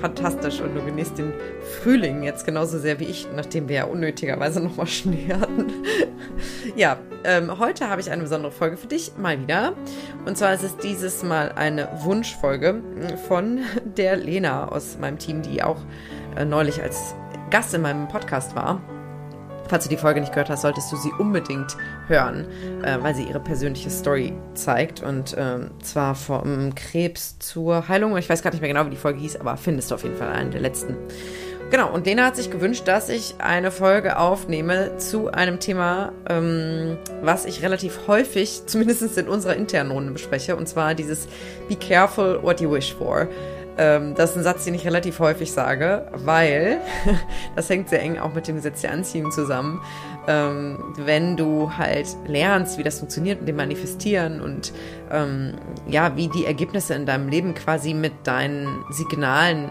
fantastisch und du genießt den Frühling jetzt genauso sehr wie ich, nachdem wir ja unnötigerweise nochmal Schnee hatten. ja, ähm, heute habe ich eine besondere Folge für dich, mal wieder. Und zwar ist es dieses Mal eine Wunschfolge von der Lena aus meinem Team, die auch äh, neulich als Gast in meinem Podcast war. Falls du die Folge nicht gehört hast, solltest du sie unbedingt hören, äh, weil sie ihre persönliche Story zeigt. Und ähm, zwar vom Krebs zur Heilung. Ich weiß gar nicht mehr genau, wie die Folge hieß, aber findest du auf jeden Fall einen der letzten. Genau, und Lena hat sich gewünscht, dass ich eine Folge aufnehme zu einem Thema, ähm, was ich relativ häufig, zumindest in unserer internen Runde bespreche, und zwar dieses Be careful what you wish for. Ähm, das ist ein Satz, den ich relativ häufig sage, weil das hängt sehr eng auch mit dem Gesetz der Anziehung zusammen. Ähm, wenn du halt lernst, wie das funktioniert mit dem Manifestieren und ähm, ja, wie die Ergebnisse in deinem Leben quasi mit deinen Signalen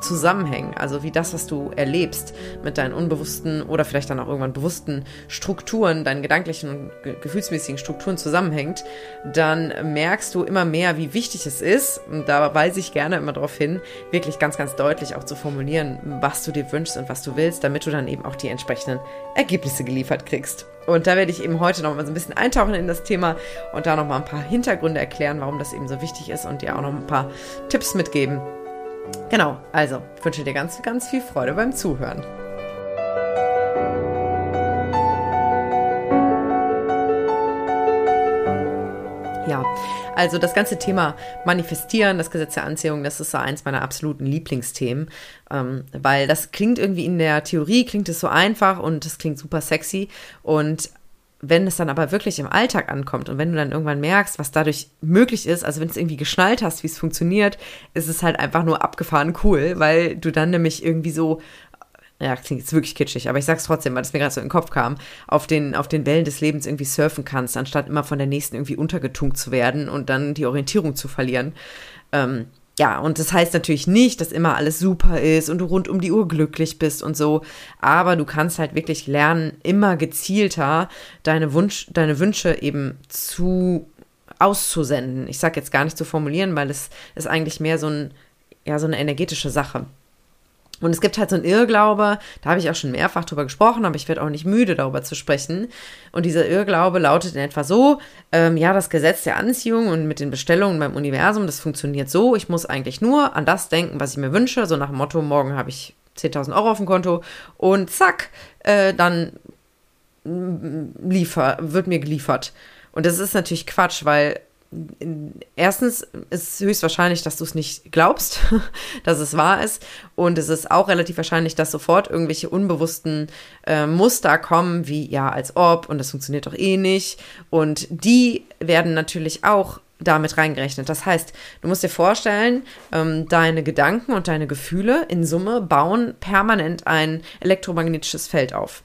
zusammenhängen. Also wie das, was du erlebst mit deinen unbewussten oder vielleicht dann auch irgendwann bewussten Strukturen, deinen gedanklichen und ge gefühlsmäßigen Strukturen zusammenhängt, dann merkst du immer mehr, wie wichtig es ist, und da weise ich gerne immer darauf hin, wirklich ganz, ganz deutlich auch zu formulieren, was du dir wünschst und was du willst, damit du dann eben auch die entsprechenden Ergebnisse geliefert kriegst. Und da werde ich eben heute noch mal so ein bisschen eintauchen in das Thema und da noch mal ein paar Hintergründe erklären, warum das eben so wichtig ist und dir auch noch ein paar Tipps mitgeben, Genau, also ich wünsche dir ganz, ganz viel Freude beim Zuhören. Ja, also das ganze Thema Manifestieren, das Gesetz der Anziehung, das ist so eins meiner absoluten Lieblingsthemen, ähm, weil das klingt irgendwie in der Theorie, klingt es so einfach und es klingt super sexy und wenn es dann aber wirklich im Alltag ankommt und wenn du dann irgendwann merkst, was dadurch möglich ist, also wenn es irgendwie geschnallt hast, wie es funktioniert, ist es halt einfach nur abgefahren cool, weil du dann nämlich irgendwie so, ja, klingt jetzt wirklich kitschig, aber ich sag's trotzdem, weil es mir gerade so in den Kopf kam, auf den, auf den Wellen des Lebens irgendwie surfen kannst, anstatt immer von der nächsten irgendwie untergetunkt zu werden und dann die Orientierung zu verlieren. Ähm, ja, und das heißt natürlich nicht, dass immer alles super ist und du rund um die Uhr glücklich bist und so, aber du kannst halt wirklich lernen, immer gezielter deine, Wunsch, deine Wünsche eben zu auszusenden. Ich sage jetzt gar nicht zu formulieren, weil es ist eigentlich mehr so, ein, ja, so eine energetische Sache. Und es gibt halt so einen Irrglaube, da habe ich auch schon mehrfach drüber gesprochen, aber ich werde auch nicht müde, darüber zu sprechen. Und dieser Irrglaube lautet in etwa so, ähm, ja, das Gesetz der Anziehung und mit den Bestellungen beim Universum, das funktioniert so, ich muss eigentlich nur an das denken, was ich mir wünsche, so nach dem Motto, morgen habe ich 10.000 Euro auf dem Konto und zack, äh, dann liefer, wird mir geliefert. Und das ist natürlich Quatsch, weil erstens ist höchstwahrscheinlich, dass du es nicht glaubst, dass es wahr ist. Und es ist auch relativ wahrscheinlich, dass sofort irgendwelche unbewussten äh, Muster kommen, wie ja, als ob und das funktioniert doch eh nicht. Und die werden natürlich auch damit reingerechnet. Das heißt, du musst dir vorstellen, ähm, deine Gedanken und deine Gefühle in Summe bauen permanent ein elektromagnetisches Feld auf.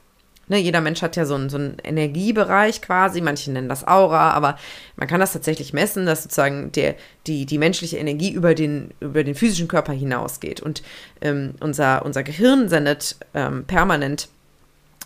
Ne, jeder Mensch hat ja so einen, so einen Energiebereich quasi, manche nennen das Aura, aber man kann das tatsächlich messen, dass sozusagen der, die, die menschliche Energie über den, über den physischen Körper hinausgeht. Und ähm, unser, unser Gehirn sendet ähm, permanent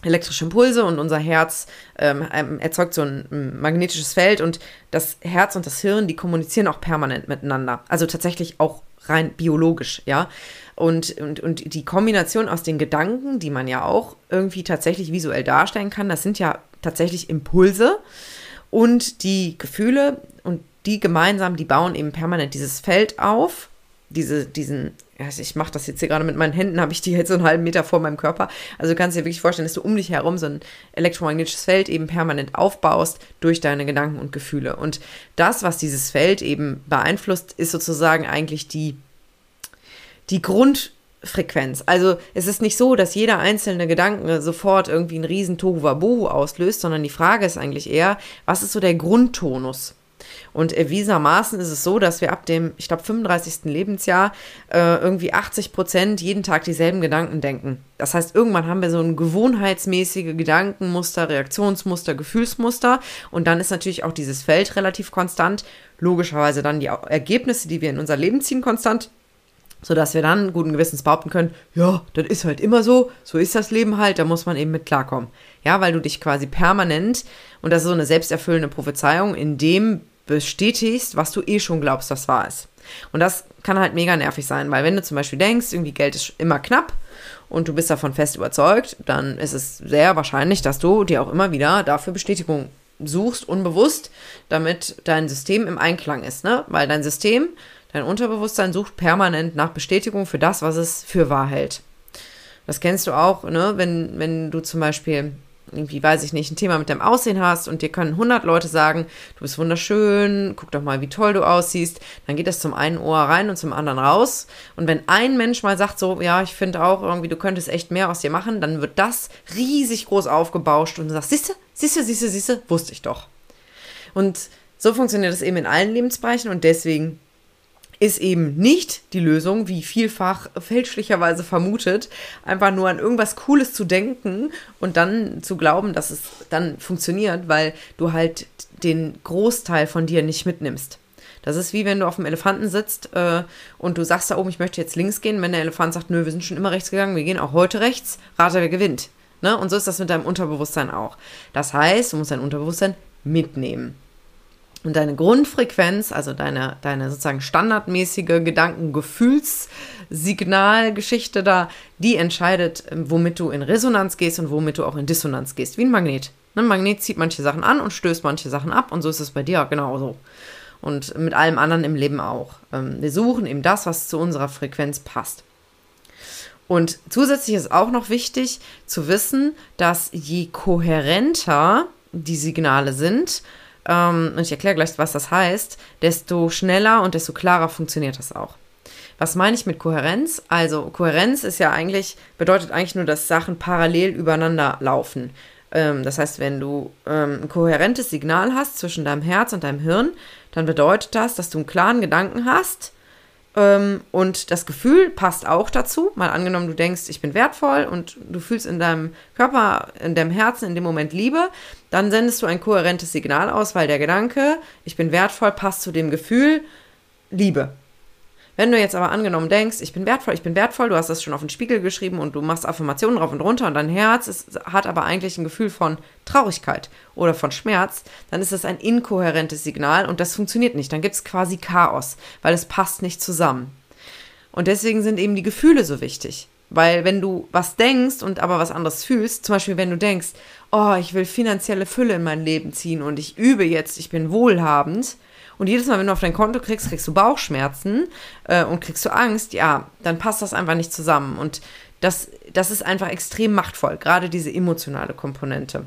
elektrische Impulse und unser Herz ähm, ähm erzeugt so ein magnetisches Feld und das Herz und das Hirn, die kommunizieren auch permanent miteinander. Also tatsächlich auch rein biologisch, ja. Und, und, und die Kombination aus den Gedanken, die man ja auch irgendwie tatsächlich visuell darstellen kann, das sind ja tatsächlich Impulse und die Gefühle und die gemeinsam, die bauen eben permanent dieses Feld auf, diese, diesen, also ich mache das jetzt hier gerade mit meinen Händen, habe ich die jetzt so einen halben Meter vor meinem Körper. Also du kannst dir wirklich vorstellen, dass du um dich herum so ein elektromagnetisches Feld eben permanent aufbaust durch deine Gedanken und Gefühle. Und das, was dieses Feld eben beeinflusst, ist sozusagen eigentlich die die Grundfrequenz. Also es ist nicht so, dass jeder einzelne Gedanke sofort irgendwie einen riesen Tohuwabohu auslöst, sondern die Frage ist eigentlich eher, was ist so der Grundtonus? Und erwiesenermaßen ist es so, dass wir ab dem, ich glaube, 35. Lebensjahr äh, irgendwie 80 Prozent jeden Tag dieselben Gedanken denken. Das heißt, irgendwann haben wir so ein gewohnheitsmäßige Gedankenmuster, Reaktionsmuster, Gefühlsmuster. Und dann ist natürlich auch dieses Feld relativ konstant. Logischerweise dann die Ergebnisse, die wir in unser Leben ziehen, konstant sodass wir dann guten Gewissens behaupten können, ja, das ist halt immer so, so ist das Leben halt, da muss man eben mit klarkommen. Ja, weil du dich quasi permanent, und das ist so eine selbsterfüllende Prophezeiung, in dem bestätigst, was du eh schon glaubst, das wahr ist. Und das kann halt mega nervig sein, weil wenn du zum Beispiel denkst, irgendwie Geld ist immer knapp und du bist davon fest überzeugt, dann ist es sehr wahrscheinlich, dass du dir auch immer wieder dafür Bestätigung suchst, unbewusst, damit dein System im Einklang ist, ne? Weil dein System, dein Unterbewusstsein sucht permanent nach Bestätigung für das, was es für wahr hält. Das kennst du auch, ne? Wenn, wenn du zum Beispiel irgendwie, weiß ich nicht, ein Thema mit deinem Aussehen hast und dir können 100 Leute sagen, du bist wunderschön, guck doch mal, wie toll du aussiehst, dann geht das zum einen Ohr rein und zum anderen raus. Und wenn ein Mensch mal sagt so, ja, ich finde auch irgendwie, du könntest echt mehr aus dir machen, dann wird das riesig groß aufgebauscht und du sagst, siehste, siehste, siehste, siehste, wusste ich doch. Und so funktioniert das eben in allen Lebensbereichen und deswegen ist eben nicht die Lösung, wie vielfach fälschlicherweise vermutet, einfach nur an irgendwas Cooles zu denken und dann zu glauben, dass es dann funktioniert, weil du halt den Großteil von dir nicht mitnimmst. Das ist wie wenn du auf dem Elefanten sitzt äh, und du sagst da oben, ich möchte jetzt links gehen. Wenn der Elefant sagt, nö, wir sind schon immer rechts gegangen, wir gehen auch heute rechts, rate, wer gewinnt. Ne? Und so ist das mit deinem Unterbewusstsein auch. Das heißt, du musst dein Unterbewusstsein mitnehmen. Und deine Grundfrequenz, also deine, deine sozusagen standardmäßige Gedanken-Gefühlssignalgeschichte da, die entscheidet, ähm, womit du in Resonanz gehst und womit du auch in Dissonanz gehst. Wie ein Magnet. Ein Magnet zieht manche Sachen an und stößt manche Sachen ab und so ist es bei dir genauso. Und mit allem anderen im Leben auch. Ähm, wir suchen eben das, was zu unserer Frequenz passt. Und zusätzlich ist auch noch wichtig zu wissen, dass je kohärenter die Signale sind, ähm, und ich erkläre gleich, was das heißt, desto schneller und desto klarer funktioniert das auch. Was meine ich mit Kohärenz? Also Kohärenz ist ja eigentlich, bedeutet eigentlich nur, dass Sachen parallel übereinander laufen. Ähm, das heißt, wenn du ähm, ein kohärentes Signal hast zwischen deinem Herz und deinem Hirn, dann bedeutet das, dass du einen klaren Gedanken hast, ähm, und das Gefühl passt auch dazu. Mal angenommen, du denkst, ich bin wertvoll und du fühlst in deinem Körper, in deinem Herzen in dem Moment Liebe, dann sendest du ein kohärentes Signal aus, weil der Gedanke, ich bin wertvoll, passt zu dem Gefühl Liebe. Wenn du jetzt aber angenommen denkst, ich bin wertvoll, ich bin wertvoll, du hast das schon auf den Spiegel geschrieben und du machst Affirmationen drauf und runter und dein Herz ist, hat aber eigentlich ein Gefühl von Traurigkeit oder von Schmerz, dann ist das ein inkohärentes Signal und das funktioniert nicht. Dann gibt es quasi Chaos, weil es passt nicht zusammen. Und deswegen sind eben die Gefühle so wichtig. Weil wenn du was denkst und aber was anderes fühlst, zum Beispiel wenn du denkst, oh, ich will finanzielle Fülle in mein Leben ziehen und ich übe jetzt, ich bin wohlhabend, und jedes Mal, wenn du auf dein Konto kriegst, kriegst du Bauchschmerzen äh, und kriegst du Angst, ja, dann passt das einfach nicht zusammen. Und das, das ist einfach extrem machtvoll, gerade diese emotionale Komponente.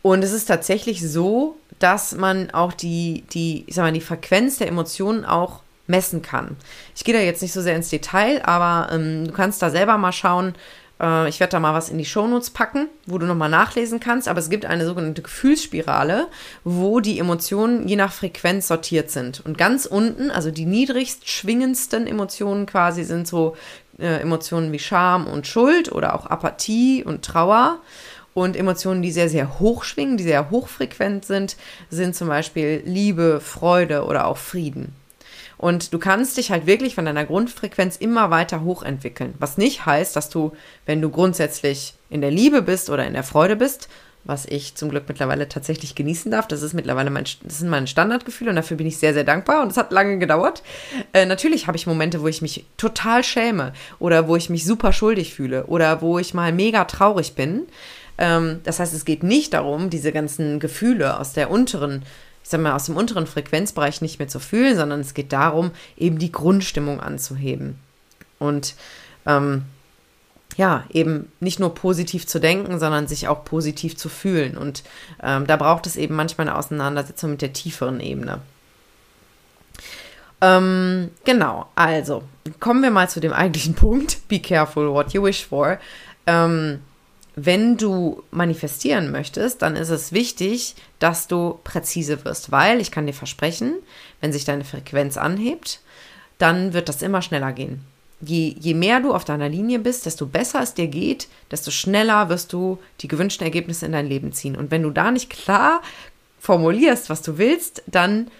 Und es ist tatsächlich so, dass man auch die, die, ich sag mal, die Frequenz der Emotionen auch messen kann. Ich gehe da jetzt nicht so sehr ins Detail, aber ähm, du kannst da selber mal schauen, äh, ich werde da mal was in die Shownotes packen, wo du nochmal nachlesen kannst. Aber es gibt eine sogenannte Gefühlsspirale, wo die Emotionen je nach Frequenz sortiert sind. Und ganz unten, also die niedrigst schwingendsten Emotionen quasi, sind so äh, Emotionen wie Scham und Schuld oder auch Apathie und Trauer. Und Emotionen, die sehr, sehr hoch schwingen, die sehr hochfrequent sind, sind zum Beispiel Liebe, Freude oder auch Frieden. Und du kannst dich halt wirklich von deiner Grundfrequenz immer weiter hochentwickeln. Was nicht heißt, dass du, wenn du grundsätzlich in der Liebe bist oder in der Freude bist, was ich zum Glück mittlerweile tatsächlich genießen darf. Das ist mittlerweile mein, das sind meine Standardgefühle und dafür bin ich sehr, sehr dankbar und es hat lange gedauert. Äh, natürlich habe ich Momente, wo ich mich total schäme oder wo ich mich super schuldig fühle oder wo ich mal mega traurig bin. Ähm, das heißt, es geht nicht darum, diese ganzen Gefühle aus der unteren ich sag mal, aus dem unteren Frequenzbereich nicht mehr zu fühlen, sondern es geht darum, eben die Grundstimmung anzuheben. Und ähm, ja, eben nicht nur positiv zu denken, sondern sich auch positiv zu fühlen. Und ähm, da braucht es eben manchmal eine Auseinandersetzung mit der tieferen Ebene. Ähm, genau, also kommen wir mal zu dem eigentlichen Punkt. Be careful what you wish for. Ähm, wenn du manifestieren möchtest, dann ist es wichtig, dass du präzise wirst, weil ich kann dir versprechen, wenn sich deine Frequenz anhebt, dann wird das immer schneller gehen. Je, je mehr du auf deiner Linie bist, desto besser es dir geht, desto schneller wirst du die gewünschten Ergebnisse in dein Leben ziehen. Und wenn du da nicht klar formulierst, was du willst, dann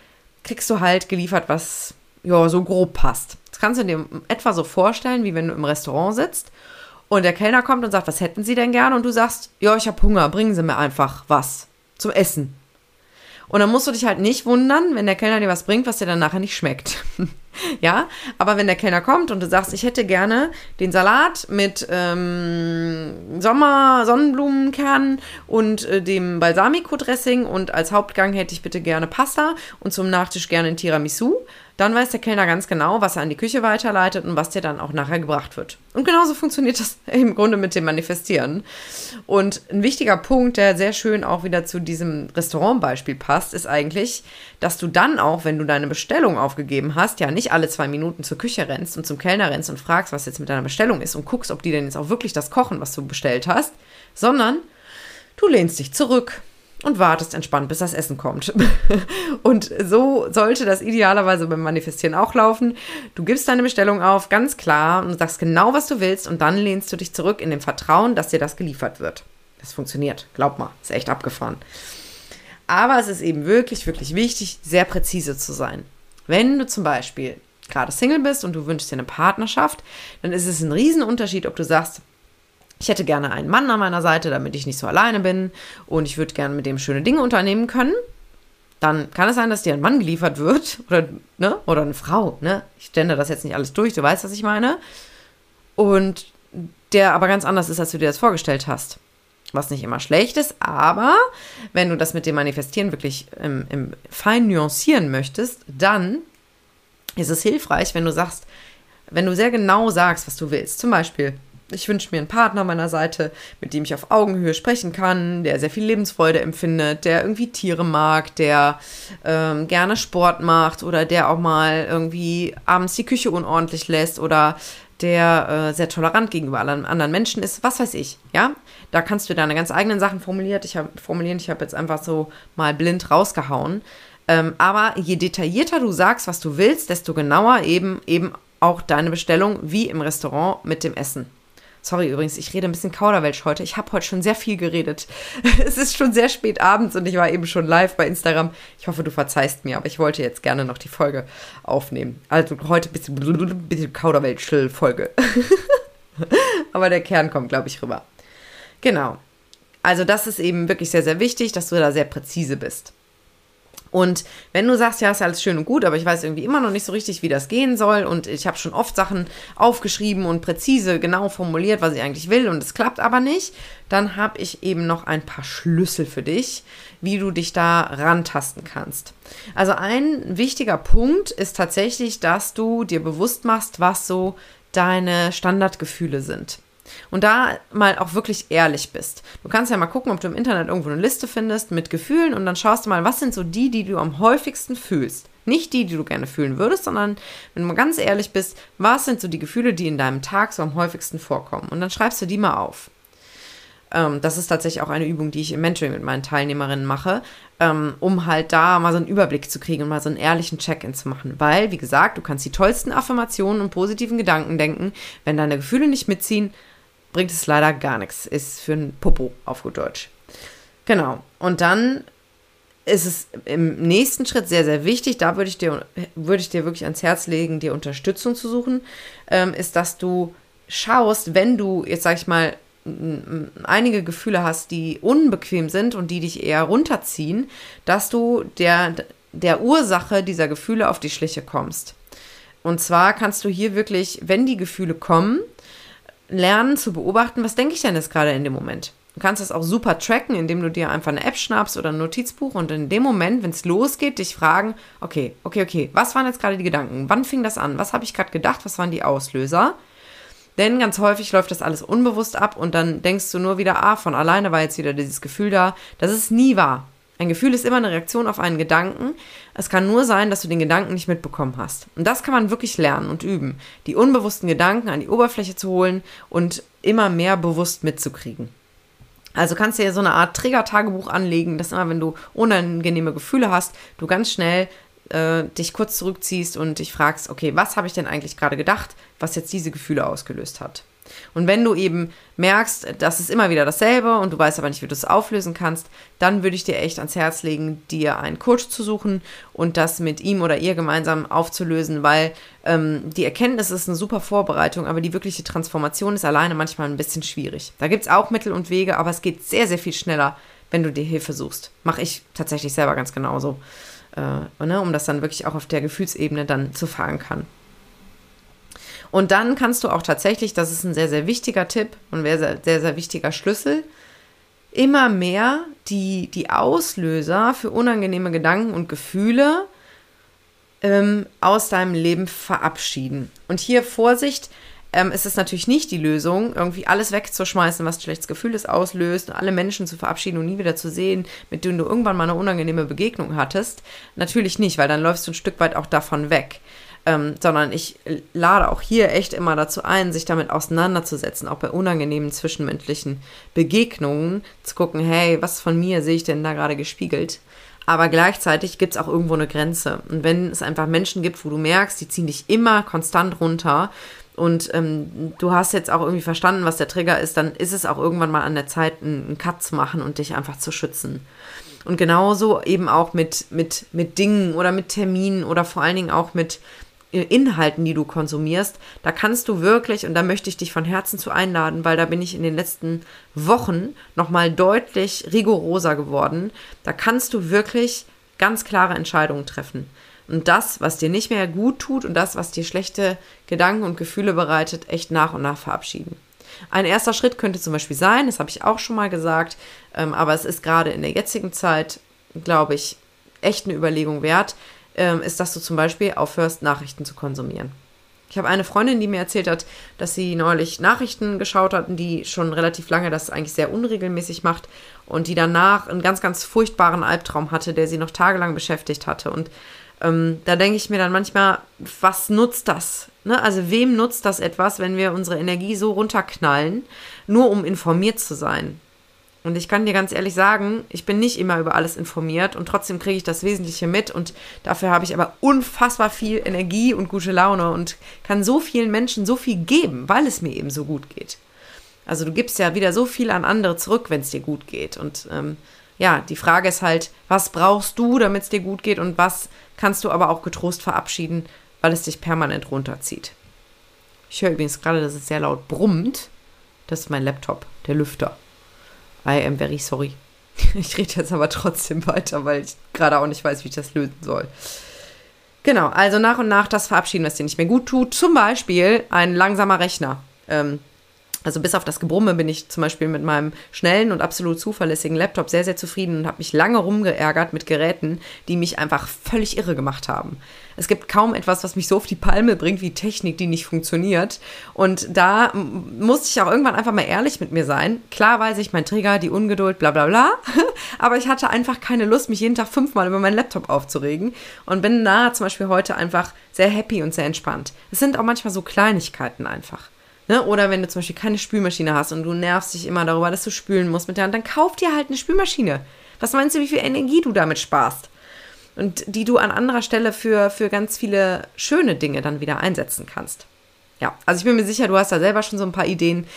kriegst du halt geliefert, was ja so grob passt. Das kannst du dir etwa so vorstellen, wie wenn du im Restaurant sitzt und der Kellner kommt und sagt, was hätten Sie denn gerne? Und du sagst, ja, ich habe Hunger, bringen Sie mir einfach was zum Essen. Und dann musst du dich halt nicht wundern, wenn der Kellner dir was bringt, was dir dann nachher nicht schmeckt. ja, aber wenn der Kellner kommt und du sagst, ich hätte gerne den Salat mit ähm, Sommer, Sonnenblumenkernen und äh, dem Balsamico-Dressing und als Hauptgang hätte ich bitte gerne Pasta und zum Nachtisch gerne ein Tiramisu, dann weiß der Kellner ganz genau, was er an die Küche weiterleitet und was dir dann auch nachher gebracht wird. Und genauso funktioniert das im Grunde mit dem Manifestieren. Und ein wichtiger Punkt, der sehr schön auch wieder zu diesem Restaurantbeispiel passt, ist eigentlich, dass du dann auch, wenn du deine Bestellung aufgegeben hast, ja nicht alle zwei Minuten zur Küche rennst und zum Kellner rennst und fragst, was jetzt mit deiner Bestellung ist und guckst, ob die denn jetzt auch wirklich das kochen, was du bestellt hast, sondern du lehnst dich zurück und wartest entspannt, bis das Essen kommt. und so sollte das idealerweise beim Manifestieren auch laufen. Du gibst deine Bestellung auf, ganz klar, und sagst genau, was du willst, und dann lehnst du dich zurück in dem Vertrauen, dass dir das geliefert wird. Das funktioniert, glaub mal, ist echt abgefahren. Aber es ist eben wirklich, wirklich wichtig, sehr präzise zu sein. Wenn du zum Beispiel gerade Single bist und du wünschst dir eine Partnerschaft, dann ist es ein Riesenunterschied, ob du sagst, ich hätte gerne einen Mann an meiner Seite, damit ich nicht so alleine bin und ich würde gerne mit dem schöne Dinge unternehmen können. Dann kann es sein, dass dir ein Mann geliefert wird oder, ne, oder eine Frau. Ne? Ich stände das jetzt nicht alles durch, du weißt, was ich meine. Und der aber ganz anders ist, als du dir das vorgestellt hast. Was nicht immer schlecht ist, aber wenn du das mit dem Manifestieren wirklich im, im fein nuancieren möchtest, dann ist es hilfreich, wenn du sagst, wenn du sehr genau sagst, was du willst. Zum Beispiel, ich wünsche mir einen Partner meiner Seite, mit dem ich auf Augenhöhe sprechen kann, der sehr viel Lebensfreude empfindet, der irgendwie Tiere mag, der ähm, gerne Sport macht oder der auch mal irgendwie abends die Küche unordentlich lässt oder der äh, sehr tolerant gegenüber anderen Menschen ist, was weiß ich, ja? Da kannst du deine ganz eigenen Sachen formuliert, ich hab, formulieren. Ich habe jetzt einfach so mal blind rausgehauen. Ähm, aber je detaillierter du sagst, was du willst, desto genauer eben eben auch deine Bestellung wie im Restaurant mit dem Essen. Sorry übrigens, ich rede ein bisschen Kauderwelsch heute. Ich habe heute schon sehr viel geredet. es ist schon sehr spät abends und ich war eben schon live bei Instagram. Ich hoffe, du verzeihst mir, aber ich wollte jetzt gerne noch die Folge aufnehmen. Also heute ein bisschen, bisschen Kauderwelsch-Folge. aber der Kern kommt, glaube ich, rüber. Genau. Also das ist eben wirklich sehr, sehr wichtig, dass du da sehr präzise bist. Und wenn du sagst, ja, ist alles schön und gut, aber ich weiß irgendwie immer noch nicht so richtig, wie das gehen soll. Und ich habe schon oft Sachen aufgeschrieben und präzise genau formuliert, was ich eigentlich will und es klappt aber nicht, dann habe ich eben noch ein paar Schlüssel für dich, wie du dich da rantasten kannst. Also ein wichtiger Punkt ist tatsächlich, dass du dir bewusst machst, was so deine Standardgefühle sind und da mal auch wirklich ehrlich bist. Du kannst ja mal gucken, ob du im Internet irgendwo eine Liste findest mit Gefühlen und dann schaust du mal, was sind so die, die du am häufigsten fühlst. Nicht die, die du gerne fühlen würdest, sondern wenn du mal ganz ehrlich bist, was sind so die Gefühle, die in deinem Tag so am häufigsten vorkommen. Und dann schreibst du die mal auf. Ähm, das ist tatsächlich auch eine Übung, die ich im Mentoring mit meinen Teilnehmerinnen mache, ähm, um halt da mal so einen Überblick zu kriegen und mal so einen ehrlichen Check-in zu machen. Weil, wie gesagt, du kannst die tollsten Affirmationen und positiven Gedanken denken, wenn deine Gefühle nicht mitziehen, bringt es leider gar nichts. Ist für ein Popo auf gut Deutsch. Genau. Und dann ist es im nächsten Schritt sehr, sehr wichtig, da würde ich dir, würde ich dir wirklich ans Herz legen, dir Unterstützung zu suchen, ähm, ist, dass du schaust, wenn du, jetzt sag ich mal, einige Gefühle hast, die unbequem sind und die dich eher runterziehen, dass du der, der Ursache dieser Gefühle auf die Schliche kommst. Und zwar kannst du hier wirklich, wenn die Gefühle kommen, lernen zu beobachten, was denke ich denn jetzt gerade in dem Moment. Du kannst das auch super tracken, indem du dir einfach eine App schnappst oder ein Notizbuch und in dem Moment, wenn es losgeht, dich fragen, okay, okay, okay, was waren jetzt gerade die Gedanken? Wann fing das an? Was habe ich gerade gedacht? Was waren die Auslöser? Denn ganz häufig läuft das alles unbewusst ab und dann denkst du nur wieder, ah, von alleine war jetzt wieder dieses Gefühl da. Das ist nie wahr. Ein Gefühl ist immer eine Reaktion auf einen Gedanken. Es kann nur sein, dass du den Gedanken nicht mitbekommen hast. Und das kann man wirklich lernen und üben. Die unbewussten Gedanken an die Oberfläche zu holen und immer mehr bewusst mitzukriegen. Also kannst du dir so eine Art Trigger-Tagebuch anlegen, dass immer, wenn du unangenehme Gefühle hast, du ganz schnell äh, dich kurz zurückziehst und dich fragst, okay, was habe ich denn eigentlich gerade gedacht, was jetzt diese Gefühle ausgelöst hat? Und wenn du eben merkst, das ist immer wieder dasselbe und du weißt aber nicht, wie du es auflösen kannst, dann würde ich dir echt ans Herz legen, dir einen Coach zu suchen und das mit ihm oder ihr gemeinsam aufzulösen, weil ähm, die Erkenntnis ist eine super Vorbereitung, aber die wirkliche Transformation ist alleine manchmal ein bisschen schwierig. Da gibt es auch Mittel und Wege, aber es geht sehr, sehr viel schneller, wenn du dir Hilfe suchst. Mache ich tatsächlich selber ganz genauso, äh, ne, um das dann wirklich auch auf der Gefühlsebene dann zu verankern. Und dann kannst du auch tatsächlich, das ist ein sehr, sehr wichtiger Tipp und sehr, sehr, sehr wichtiger Schlüssel, immer mehr die, die Auslöser für unangenehme Gedanken und Gefühle ähm, aus deinem Leben verabschieden. Und hier Vorsicht, ähm, ist es natürlich nicht die Lösung, irgendwie alles wegzuschmeißen, was ein schlechtes Gefühl ist, auslöst alle Menschen zu verabschieden und nie wieder zu sehen, mit denen du irgendwann mal eine unangenehme Begegnung hattest. Natürlich nicht, weil dann läufst du ein Stück weit auch davon weg. Ähm, sondern ich lade auch hier echt immer dazu ein, sich damit auseinanderzusetzen, auch bei unangenehmen zwischenmenschlichen Begegnungen, zu gucken, hey, was von mir sehe ich denn da gerade gespiegelt? Aber gleichzeitig gibt es auch irgendwo eine Grenze. Und wenn es einfach Menschen gibt, wo du merkst, die ziehen dich immer konstant runter und ähm, du hast jetzt auch irgendwie verstanden, was der Trigger ist, dann ist es auch irgendwann mal an der Zeit, einen Cut zu machen und dich einfach zu schützen. Und genauso eben auch mit, mit, mit Dingen oder mit Terminen oder vor allen Dingen auch mit Inhalten, die du konsumierst. Da kannst du wirklich, und da möchte ich dich von Herzen zu einladen, weil da bin ich in den letzten Wochen nochmal deutlich rigoroser geworden. Da kannst du wirklich ganz klare Entscheidungen treffen und das, was dir nicht mehr gut tut und das, was dir schlechte Gedanken und Gefühle bereitet, echt nach und nach verabschieden. Ein erster Schritt könnte zum Beispiel sein, das habe ich auch schon mal gesagt, ähm, aber es ist gerade in der jetzigen Zeit, glaube ich, echt eine Überlegung wert, ähm, ist, dass du zum Beispiel aufhörst, Nachrichten zu konsumieren. Ich habe eine Freundin, die mir erzählt hat, dass sie neulich Nachrichten geschaut hat und die schon relativ lange das eigentlich sehr unregelmäßig macht und die danach einen ganz, ganz furchtbaren Albtraum hatte, der sie noch tagelang beschäftigt hatte. Und ähm, da denke ich mir dann manchmal, was nutzt das? Ne? Also wem nutzt das etwas, wenn wir unsere Energie so runterknallen, nur um informiert zu sein? Und ich kann dir ganz ehrlich sagen, ich bin nicht immer über alles informiert und trotzdem kriege ich das Wesentliche mit und dafür habe ich aber unfassbar viel Energie und gute Laune und kann so vielen Menschen so viel geben, weil es mir eben so gut geht. Also du gibst ja wieder so viel an andere zurück, wenn es dir gut geht. Und ähm, ja, die Frage ist halt, was brauchst du, damit es dir gut geht und was kannst du aber auch getrost verabschieden, weil es dich permanent runterzieht. Ich höre übrigens gerade, dass es sehr laut brummt. Das ist mein Laptop, der Lüfter. I am very sorry. Ich rede jetzt aber trotzdem weiter, weil ich gerade auch nicht weiß, wie ich das lösen soll. Genau, also nach und nach das verabschieden, was dir nicht mehr gut tut. Zum Beispiel ein langsamer Rechner. Ähm, also bis auf das Gebrumme bin ich zum Beispiel mit meinem schnellen und absolut zuverlässigen Laptop sehr, sehr zufrieden und habe mich lange rumgeärgert mit Geräten, die mich einfach völlig irre gemacht haben. Es gibt kaum etwas, was mich so auf die Palme bringt wie Technik, die nicht funktioniert. Und da musste ich auch irgendwann einfach mal ehrlich mit mir sein. Klar weiß ich, mein Trigger, die Ungeduld, bla bla bla. Aber ich hatte einfach keine Lust, mich jeden Tag fünfmal über meinen Laptop aufzuregen. Und bin da zum Beispiel heute einfach sehr happy und sehr entspannt. Es sind auch manchmal so Kleinigkeiten einfach. Ne? Oder wenn du zum Beispiel keine Spülmaschine hast und du nervst dich immer darüber, dass du spülen musst mit der Hand, dann kauf dir halt eine Spülmaschine. Was meinst du, wie viel Energie du damit sparst? Und die du an anderer Stelle für, für ganz viele schöne Dinge dann wieder einsetzen kannst. Ja, also ich bin mir sicher, du hast da selber schon so ein paar Ideen.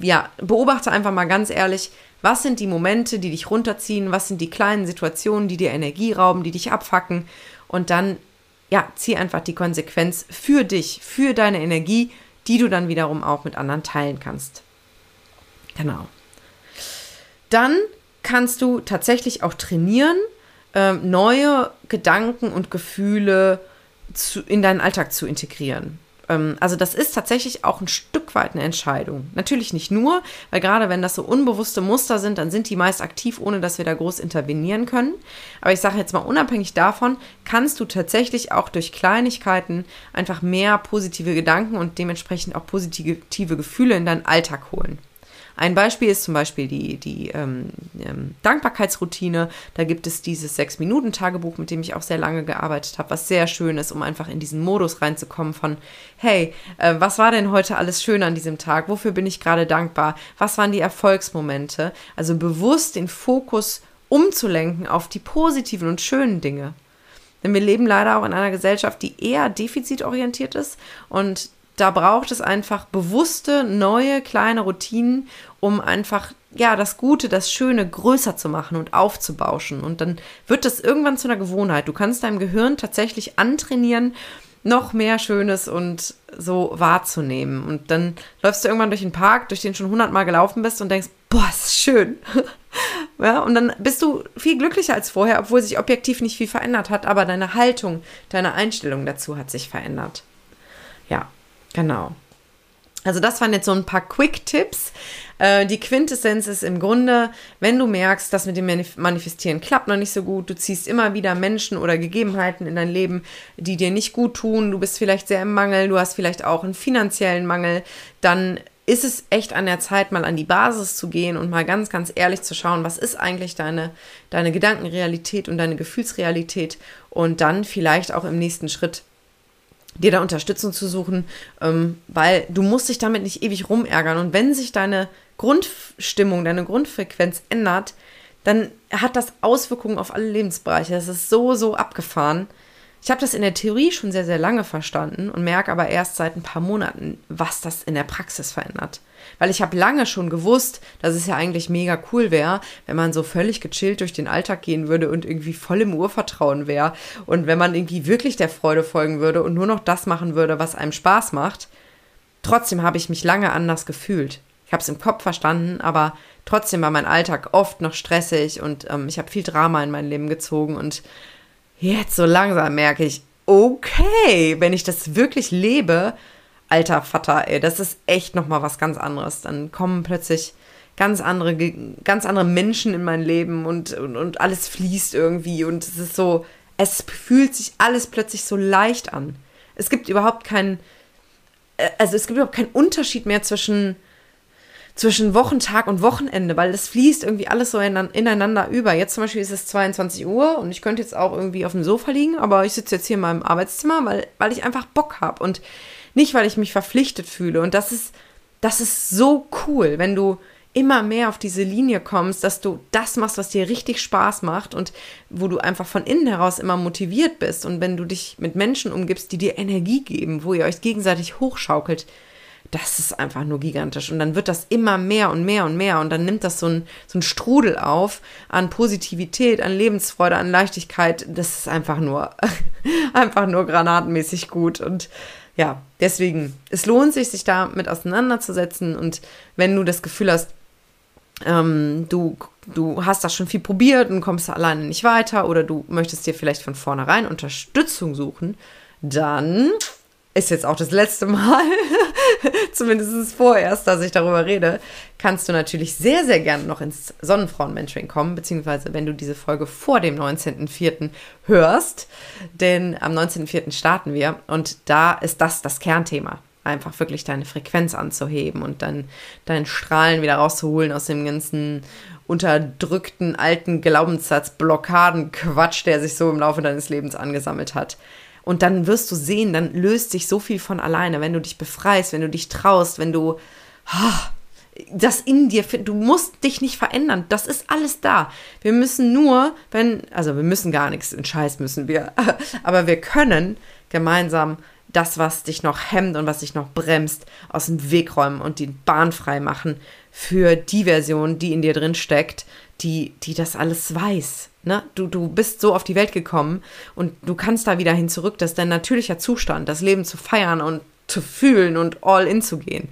Ja, beobachte einfach mal ganz ehrlich, was sind die Momente, die dich runterziehen? Was sind die kleinen Situationen, die dir Energie rauben, die dich abfacken? Und dann, ja, zieh einfach die Konsequenz für dich, für deine Energie, die du dann wiederum auch mit anderen teilen kannst. Genau. Dann kannst du tatsächlich auch trainieren, äh, neue Gedanken und Gefühle zu, in deinen Alltag zu integrieren. Ähm, also das ist tatsächlich auch ein Stück weit eine Entscheidung. Natürlich nicht nur, weil gerade wenn das so unbewusste Muster sind, dann sind die meist aktiv, ohne dass wir da groß intervenieren können. Aber ich sage jetzt mal, unabhängig davon, kannst du tatsächlich auch durch Kleinigkeiten einfach mehr positive Gedanken und dementsprechend auch positive Gefühle in deinen Alltag holen. Ein Beispiel ist zum Beispiel die, die ähm, ähm, Dankbarkeitsroutine. Da gibt es dieses Sechs-Minuten-Tagebuch, mit dem ich auch sehr lange gearbeitet habe, was sehr schön ist, um einfach in diesen Modus reinzukommen von, hey, äh, was war denn heute alles schön an diesem Tag? Wofür bin ich gerade dankbar? Was waren die Erfolgsmomente? Also bewusst den Fokus umzulenken auf die positiven und schönen Dinge. Denn wir leben leider auch in einer Gesellschaft, die eher defizitorientiert ist und da braucht es einfach bewusste, neue, kleine Routinen, um einfach, ja, das Gute, das Schöne größer zu machen und aufzubauschen. Und dann wird das irgendwann zu einer Gewohnheit. Du kannst deinem Gehirn tatsächlich antrainieren, noch mehr Schönes und so wahrzunehmen. Und dann läufst du irgendwann durch den Park, durch den schon hundertmal gelaufen bist und denkst, boah, ist schön. Ja, und dann bist du viel glücklicher als vorher, obwohl sich objektiv nicht viel verändert hat, aber deine Haltung, deine Einstellung dazu hat sich verändert. Ja, genau. Also das waren jetzt so ein paar Quick-Tipps. Äh, die Quintessenz ist im Grunde, wenn du merkst, dass mit dem Manifestieren klappt noch nicht so gut, du ziehst immer wieder Menschen oder Gegebenheiten in dein Leben, die dir nicht gut tun, du bist vielleicht sehr im Mangel, du hast vielleicht auch einen finanziellen Mangel, dann ist es echt an der Zeit, mal an die Basis zu gehen und mal ganz, ganz ehrlich zu schauen, was ist eigentlich deine, deine Gedankenrealität und deine Gefühlsrealität und dann vielleicht auch im nächsten Schritt dir da Unterstützung zu suchen, ähm, weil du musst dich damit nicht ewig rumärgern. Und wenn sich deine Grundstimmung, deine Grundfrequenz ändert, dann hat das Auswirkungen auf alle Lebensbereiche. Das ist so, so abgefahren. Ich habe das in der Theorie schon sehr, sehr lange verstanden und merke aber erst seit ein paar Monaten, was das in der Praxis verändert. Weil ich habe lange schon gewusst, dass es ja eigentlich mega cool wäre, wenn man so völlig gechillt durch den Alltag gehen würde und irgendwie voll im Urvertrauen wäre. Und wenn man irgendwie wirklich der Freude folgen würde und nur noch das machen würde, was einem Spaß macht. Trotzdem habe ich mich lange anders gefühlt. Ich habe es im Kopf verstanden, aber trotzdem war mein Alltag oft noch stressig und ähm, ich habe viel Drama in mein Leben gezogen und jetzt so langsam merke ich, okay, wenn ich das wirklich lebe, alter Vater, ey, das ist echt nochmal was ganz anderes. Dann kommen plötzlich ganz andere, ganz andere Menschen in mein Leben und, und, und alles fließt irgendwie und es ist so, es fühlt sich alles plötzlich so leicht an. Es gibt überhaupt keinen, äh, also es gibt überhaupt keinen Unterschied mehr zwischen zwischen Wochentag und Wochenende, weil das fließt irgendwie alles so ineinander über. Jetzt zum Beispiel ist es 22 Uhr und ich könnte jetzt auch irgendwie auf dem Sofa liegen, aber ich sitze jetzt hier in meinem Arbeitszimmer, weil, weil ich einfach Bock habe und nicht, weil ich mich verpflichtet fühle. Und das ist, das ist so cool, wenn du immer mehr auf diese Linie kommst, dass du das machst, was dir richtig Spaß macht und wo du einfach von innen heraus immer motiviert bist. Und wenn du dich mit Menschen umgibst, die dir Energie geben, wo ihr euch gegenseitig hochschaukelt, das ist einfach nur gigantisch. Und dann wird das immer mehr und mehr und mehr. Und dann nimmt das so ein, so ein Strudel auf an Positivität, an Lebensfreude, an Leichtigkeit. Das ist einfach nur, einfach nur granatenmäßig gut. Und ja, deswegen, es lohnt sich, sich damit auseinanderzusetzen. Und wenn du das Gefühl hast, ähm, du, du hast das schon viel probiert und kommst alleine nicht weiter oder du möchtest dir vielleicht von vornherein Unterstützung suchen, dann ist jetzt auch das letzte Mal, zumindest vorerst, dass ich darüber rede, kannst du natürlich sehr, sehr gerne noch ins Sonnenfrauen-Mentoring kommen, beziehungsweise wenn du diese Folge vor dem 19.04. hörst, denn am 19.04. starten wir und da ist das das Kernthema. Einfach wirklich deine Frequenz anzuheben und dann deinen Strahlen wieder rauszuholen aus dem ganzen unterdrückten alten Glaubenssatz, Blockaden, Quatsch, der sich so im Laufe deines Lebens angesammelt hat. Und dann wirst du sehen, dann löst sich so viel von alleine, wenn du dich befreist, wenn du dich traust, wenn du das in dir, du musst dich nicht verändern. Das ist alles da. Wir müssen nur, wenn, also wir müssen gar nichts, in Scheiß müssen wir, aber wir können gemeinsam das, was dich noch hemmt und was dich noch bremst, aus dem Weg räumen und die Bahn frei machen für die Version, die in dir drin steckt, die, die das alles weiß. Ne? Du, du bist so auf die Welt gekommen und du kannst da wieder hin zurück. Das ist dein natürlicher Zustand, das Leben zu feiern und zu fühlen und all in zu gehen.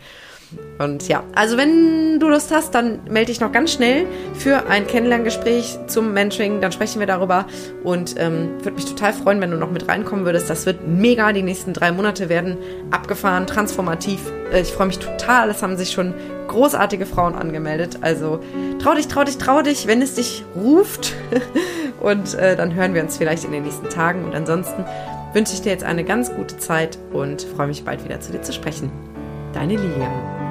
Und ja, also wenn du Lust hast, dann melde dich noch ganz schnell für ein Kennenlerngespräch zum Mentoring. Dann sprechen wir darüber und ähm, würde mich total freuen, wenn du noch mit reinkommen würdest. Das wird mega. Die nächsten drei Monate werden abgefahren, transformativ. Äh, ich freue mich total. Es haben sich schon großartige Frauen angemeldet. Also trau dich, trau dich, trau dich, wenn es dich ruft. und äh, dann hören wir uns vielleicht in den nächsten Tagen. Und ansonsten wünsche ich dir jetzt eine ganz gute Zeit und freue mich bald wieder zu dir zu sprechen. Deine Lilian.